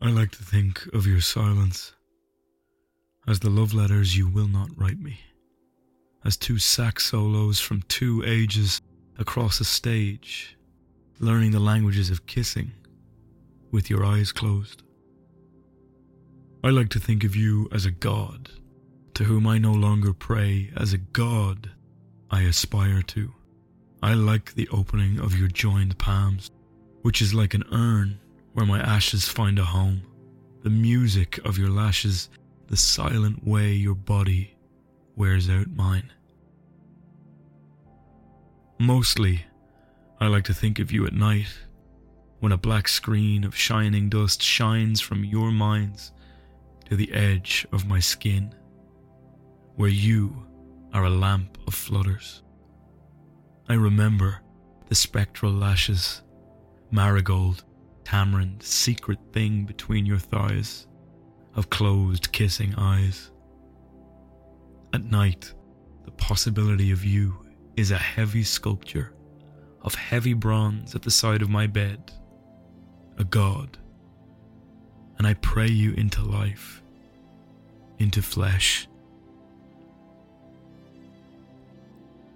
I like to think of your silence as the love letters you will not write me, as two sax solos from two ages across a stage, learning the languages of kissing with your eyes closed. I like to think of you as a god, to whom I no longer pray, as a god I aspire to. I like the opening of your joined palms, which is like an urn where my ashes find a home. The music of your lashes, the silent way your body wears out mine. Mostly, I like to think of you at night, when a black screen of shining dust shines from your minds to the edge of my skin, where you are a lamp of flutters. I remember the spectral lashes, marigold, tamarind, secret thing between your thighs, of closed kissing eyes. At night, the possibility of you is a heavy sculpture of heavy bronze at the side of my bed, a god. And I pray you into life, into flesh.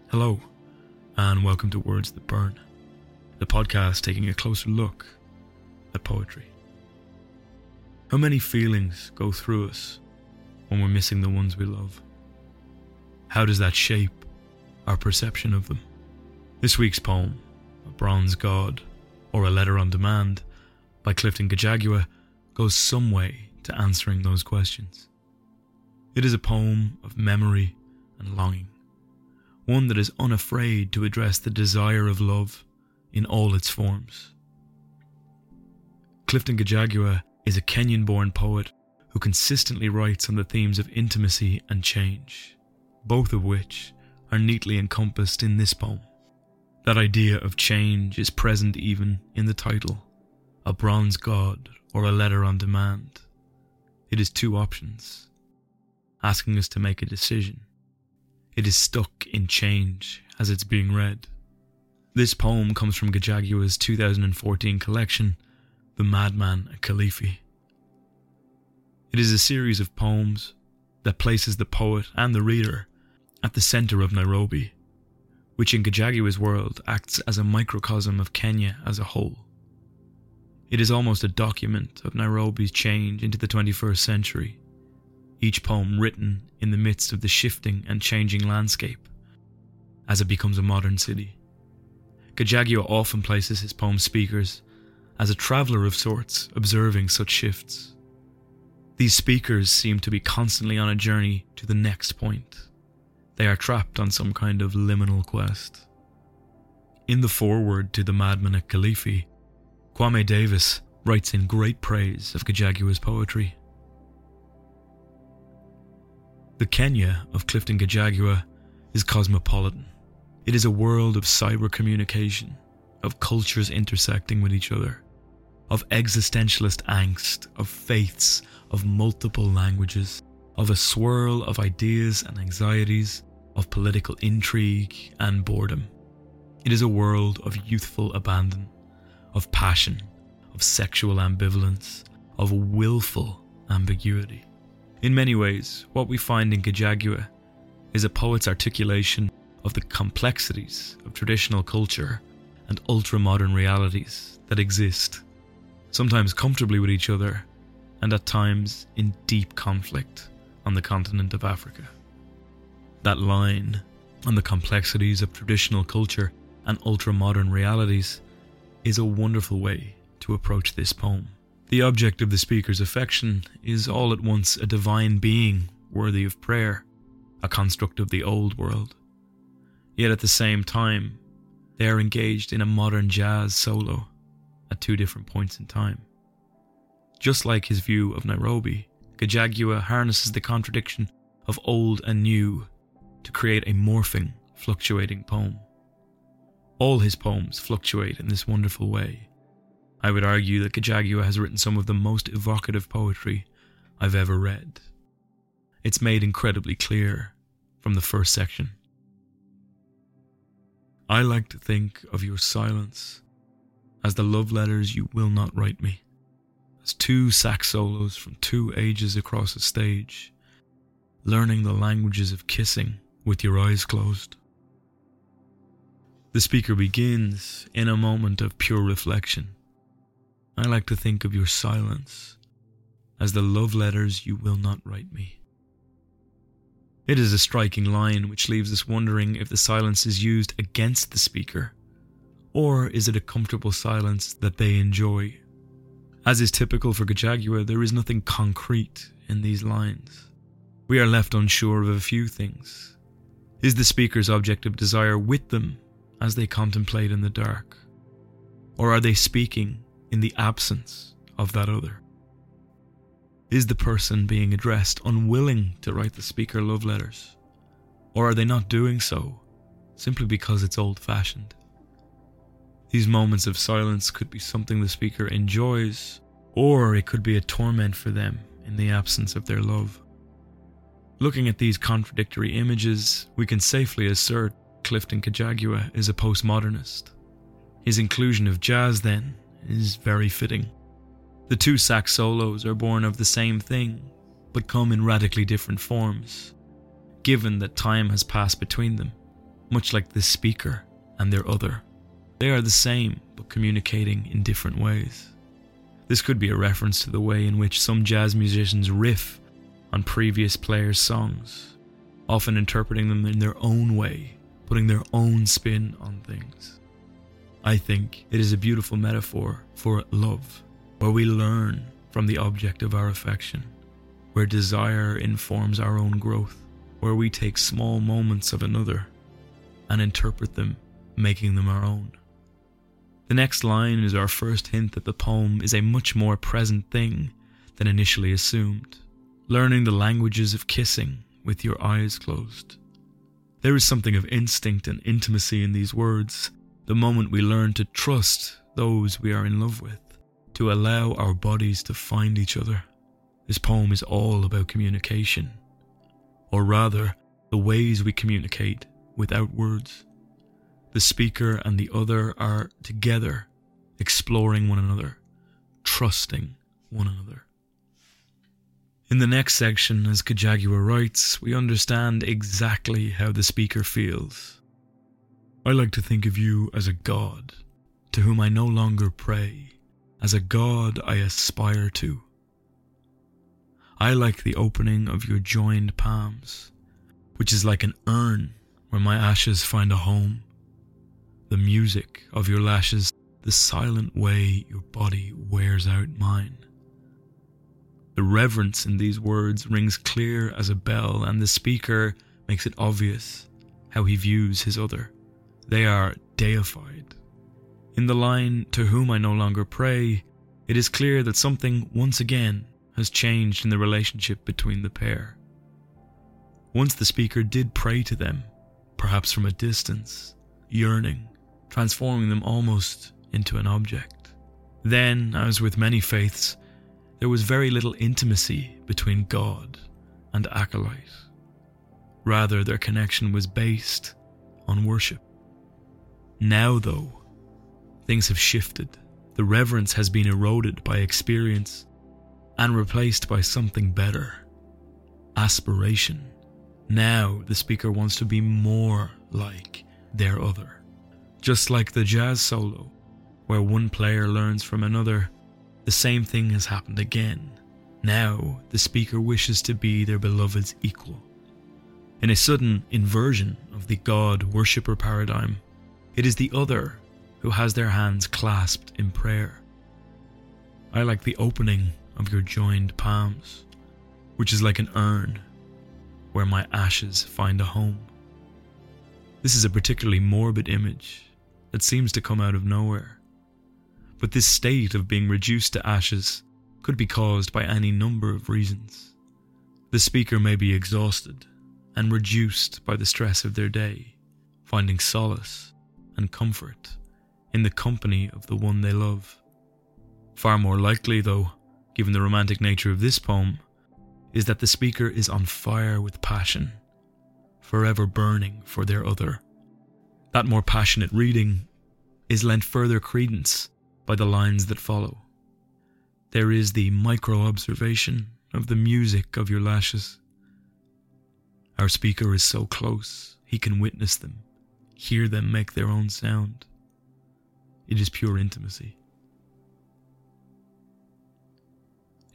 Hello and welcome to Words That Burn, the podcast taking a closer look at poetry. How many feelings go through us when we're missing the ones we love? How does that shape our perception of them? This week's poem, A Bronze God or A Letter on Demand by Clifton Gachagua, goes some way to answering those questions. It is a poem of memory and longing one that is unafraid to address the desire of love in all its forms. Clifton Gachagua is a Kenyan born poet who consistently writes on the themes of intimacy and change, both of which are neatly encompassed in this poem. That idea of change is present even in the title, A Bronze God or a Letter on Demand. It is two options, asking us to make a decision it is stuck in change as it's being read. This poem comes from Gachagua's 2014 collection, The Madman at Kilifi. It is a series of poems that places the poet and the reader at the centre of Nairobi, which in Gachagua's world acts as a microcosm of Kenya as a whole. It is almost a document of Nairobi's change into the 21st century each poem written in the midst of the shifting and changing landscape as it becomes a modern city. Gachagua often places his poem speakers as a traveller of sorts observing such shifts. These speakers seem to be constantly on a journey to the next point. They are trapped on some kind of liminal quest. In the foreword to The Madman at Kilifi, Kwame Dawes writes in great praise of Gachagua's poetry. The Kenya of Clifton Gachagua is cosmopolitan. It is a world of cyber communication, of cultures intersecting with each other, of existentialist angst, of faiths, of multiple languages, of a swirl of ideas and anxieties, of political intrigue and boredom. It is a world of youthful abandon, of passion, of sexual ambivalence, of willful ambiguity. In many ways, what we find in Gachagua is a poet's articulation of the complexities of traditional culture and ultra modern realities that exist, sometimes comfortably with each other, and at times in deep conflict on the continent of Africa. That line on the complexities of traditional culture and ultra modern realities is a wonderful way to approach this poem. The object of the speaker's affection is all at once a divine being worthy of prayer, a construct of the old world. Yet at the same time, they are engaged in a modern jazz solo at two different points in time. Just like his view of Nairobi, Gachagua harnesses the contradiction of old and new to create a morphing, fluctuating poem. All his poems fluctuate in this wonderful way, I would argue that Gachagua has written some of the most evocative poetry I've ever read. It's made incredibly clear from the first section. I like to think of your silence as the love letters you will not write me, as two sax solos from two ages across a stage, learning the languages of kissing with your eyes closed. The speaker begins in a moment of pure reflection. I like to think of your silence as the love letters you will not write me. It is a striking line which leaves us wondering if the silence is used against the speaker, or is it a comfortable silence that they enjoy? As is typical for Gachagua, there is nothing concrete in these lines. We are left unsure of a few things. Is the speaker's object of desire with them as they contemplate in the dark? Or are they speaking in the absence of that other? Is the person being addressed unwilling to write the speaker love letters? Or are they not doing so simply because it's old fashioned? These moments of silence could be something the speaker enjoys, or it could be a torment for them in the absence of their love. Looking at these contradictory images, we can safely assert Clifton Gachagua is a postmodernist. His inclusion of jazz, then, is very fitting. The two sax solos are born of the same thing, but come in radically different forms, given that time has passed between them, much like this speaker and their other. They are the same, but communicating in different ways. This could be a reference to the way in which some jazz musicians riff on previous players' songs, often interpreting them in their own way, putting their own spin on things. I think it is a beautiful metaphor for love, where we learn from the object of our affection, where desire informs our own growth, where we take small moments of another and interpret them, making them our own. The next line is our first hint that the poem is a much more present thing than initially assumed, learning the languages of kissing with your eyes closed. There is something of instinct and intimacy in these words, the moment we learn to trust those we are in love with, to allow our bodies to find each other. This poem is all about communication, or rather, the ways we communicate without words. The speaker and the other are together, exploring one another, trusting one another. In the next section, as Gachagua writes, we understand exactly how the speaker feels. I like to think of you as a god, to whom I no longer pray, as a god I aspire to. I like the opening of your joined palms, which is like an urn where my ashes find a home the music of your lashes, the silent way your body wears out mine. The reverence in these words rings clear as a bell, and the speaker makes it obvious how he views his other. They are deified. In the line, To whom I no longer pray, it is clear that something once again has changed in the relationship between the pair. Once the speaker did pray to them, perhaps from a distance, yearning, transforming them almost into an object. Then, as with many faiths, there was very little intimacy between God and acolyte. Rather, their connection was based on worship. Now, though, things have shifted. The reverence has been eroded by experience and replaced by something better aspiration. Now, the speaker wants to be more like their other. Just like the jazz solo, where one player learns from another, the same thing has happened again. Now, the speaker wishes to be their beloved's equal. In a sudden inversion of the God worshipper paradigm, it is the other who has their hands clasped in prayer. I like the opening of your joined palms, which is like an urn where my ashes find a home. This is a particularly morbid image that seems to come out of nowhere. But this state of being reduced to ashes could be caused by any number of reasons. The speaker may be exhausted and reduced by the stress of their day, finding solace and comfort in the company of the one they love. Far more likely, though, given the romantic nature of this poem, is that the speaker is on fire with passion, forever burning for their other. That more passionate reading is lent further credence by the lines that follow. there is the micro observation of the music of your lashes. Our speaker is so close, he can witness them, hear them make their own sound. It is pure intimacy.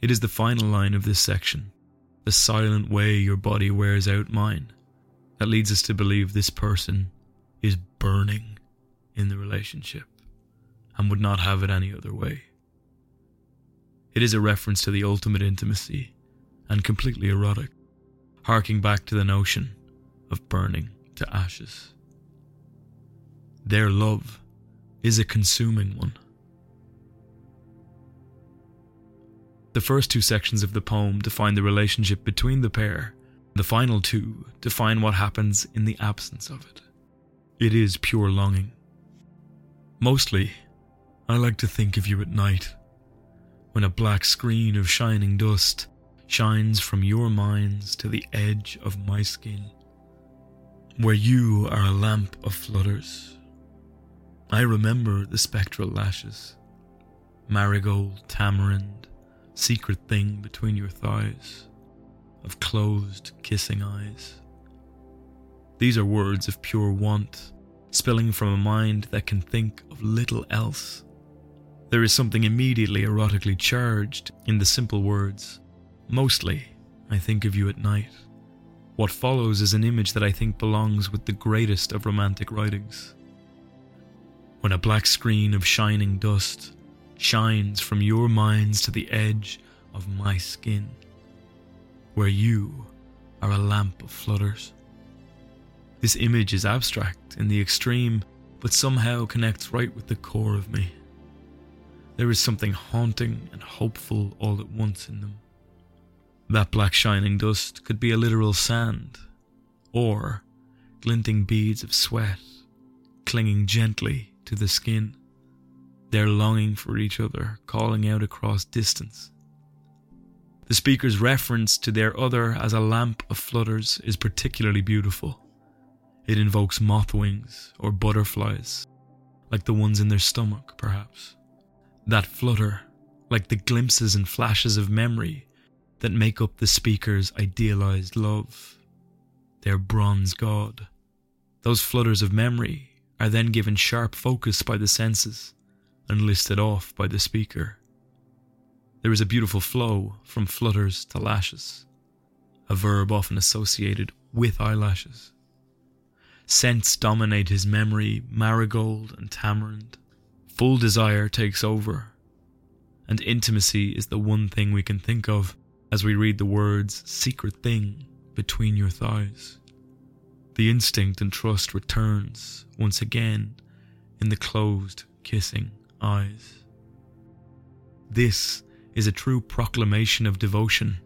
It is the final line of this section, the silent way your body wears out mine, that leads us to believe this person is burning in the relationship and would not have it any other way. It is a reference to the ultimate intimacy and completely erotic, harking back to the notion of burning to ashes. Their love is a consuming one. The first two sections of the poem define the relationship between the pair, the final two define what happens in the absence of it. It is pure longing. Mostly, I like to think of you at night, when a black screen of shining dust shines from your minds to the edge of my skin, where you are a lamp of flutters. I remember the spectral lashes, marigold, tamarind, secret thing between your thighs, of closed, kissing eyes. These are words of pure want, spilling from a mind that can think of little else. There is something immediately erotically charged in the simple words. Mostly, I think of you at night. What follows is an image that I think belongs with the greatest of romantic writings. When a black screen of shining dust shines from your minds to the edge of my skin, where you are a lamp of flutters. This image is abstract in the extreme, but somehow connects right with the core of me. There is something haunting and hopeful all at once in them. That black shining dust could be a literal sand, or glinting beads of sweat clinging gently to the skin. They're longing for each other, calling out across distance. The speaker's reference to their other as a lamp of flutters is particularly beautiful. It invokes moth wings or butterflies, like the ones in their stomach, perhaps. That flutter, like the glimpses and flashes of memory that make up the speaker's idealized love, their bronze god. Those flutters of memory are then given sharp focus by the senses and listed off by the speaker. There is a beautiful flow from flutters to lashes, a verb often associated with eyelashes. Scents dominate his memory, marigold and tamarind. Full desire takes over, and intimacy is the one thing we can think of as we read the words secret thing between your thighs. The instinct and trust returns once again in the closed, kissing eyes. This is a true proclamation of devotion,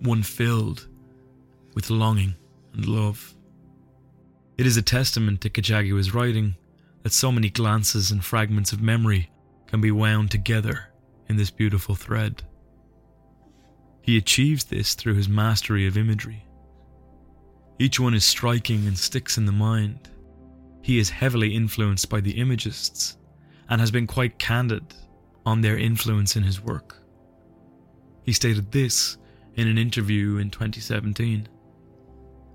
one filled with longing and love. It is a testament to Gachagua's writing that so many glances and fragments of memory can be wound together in this beautiful thread. He achieves this through his mastery of imagery. Each one is striking and sticks in the mind. He is heavily influenced by the imagists and has been quite candid on their influence in his work. He stated this in an interview in 2017.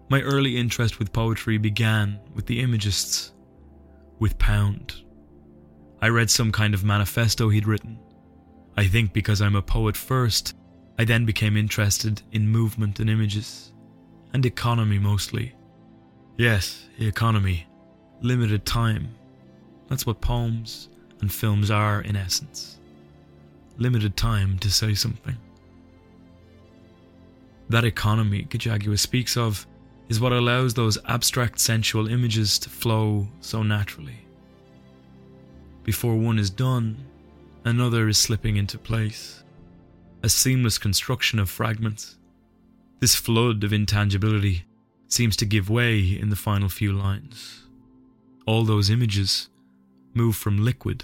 My early interest with poetry began with the Imagists, with Pound. I read some kind of manifesto he'd written. I think because I'm a poet first, I then became interested in movement and images, and economy mostly. Yes, economy. Limited time. That's what poems and films are in essence. Limited time to say something. That economy Gachagua speaks of is what allows those abstract sensual images to flow so naturally. Before one is done, another is slipping into place, a seamless construction of fragments. This flood of intangibility seems to give way in the final few lines. All those images move from liquid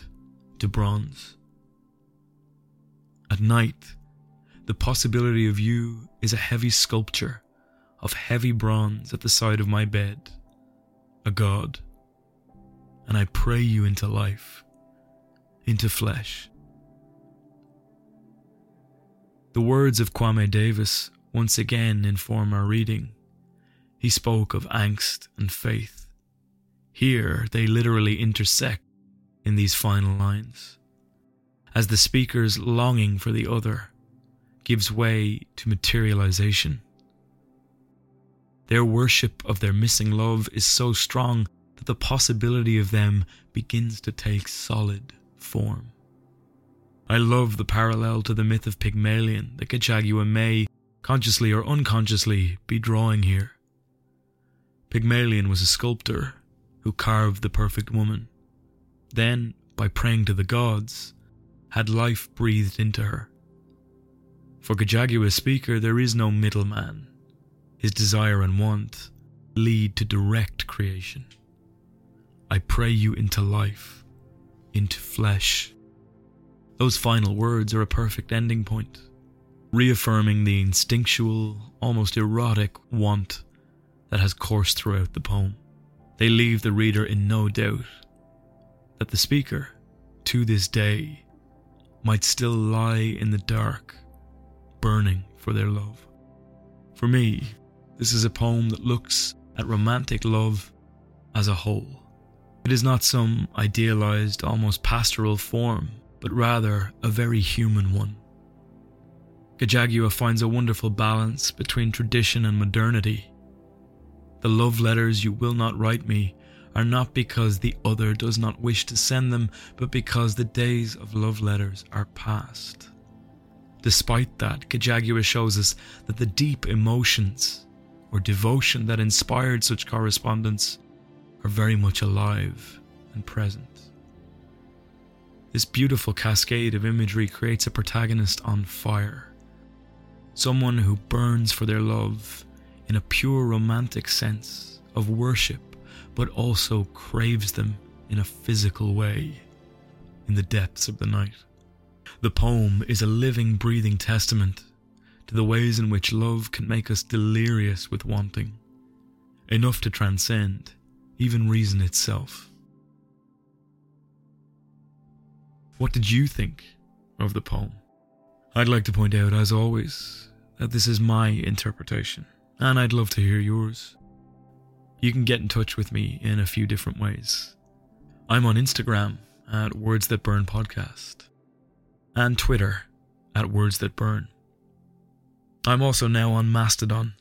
to bronze. At night, the possibility of you is a heavy sculpture of heavy bronze at the side of my bed, a god, and I pray you into life, into flesh. The words of Kwame Dawes once again inform our reading. He spoke of angst and faith. Here they literally intersect in these final lines, as the speaker's longing for the other gives way to materialization. Their worship of their missing love is so strong that the possibility of them begins to take solid form. I love the parallel to the myth of Pygmalion that Gachagua may, consciously or unconsciously, be drawing here. Pygmalion was a sculptor who carved the perfect woman. Then, by praying to the gods, had life breathed into her. For Gachagua's speaker, there is no middleman. His desire and want lead to direct creation. I pray you into life, into flesh. Those final words are a perfect ending point, reaffirming the instinctual, almost erotic want that has coursed throughout the poem. They leave the reader in no doubt that the speaker, to this day, might still lie in the dark, burning for their love. For me, this is a poem that looks at romantic love as a whole. It is not some idealized, almost pastoral form, but rather a very human one. Gachagua finds a wonderful balance between tradition and modernity. The love letters you will not write me are not because the other does not wish to send them, but because the days of love letters are past. Despite that, Gachagua shows us that the deep emotions or devotion that inspired such correspondence are very much alive and present. This beautiful cascade of imagery creates a protagonist on fire, someone who burns for their love in a pure romantic sense of worship but also craves them in a physical way in the depths of the night. The poem is a living, breathing testament to the ways in which love can make us delirious with wanting, enough to transcend even reason itself. What did you think of the poem? I'd like to point out, as always, that this is my interpretation, and I'd love to hear yours. You can get in touch with me in a few different ways. I'm on Instagram at Words That Burn Podcast and Twitter at Words That Burn. I'm also now on Mastodon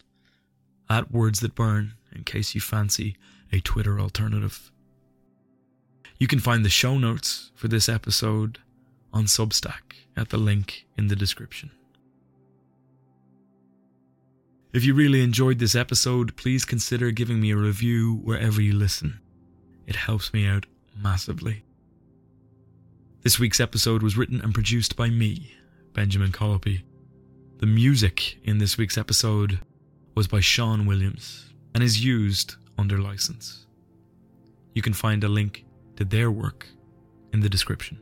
at Words That Burn in case you fancy a Twitter alternative. You can find the show notes for this episode on Substack at the link in the description. If you really enjoyed this episode, please consider giving me a review wherever you listen. It helps me out massively. This week's episode was written and produced by me, Benjamin Colopy. The music in this week's episode was by Sean Williams and is used under license. You can find a link to their work in the description.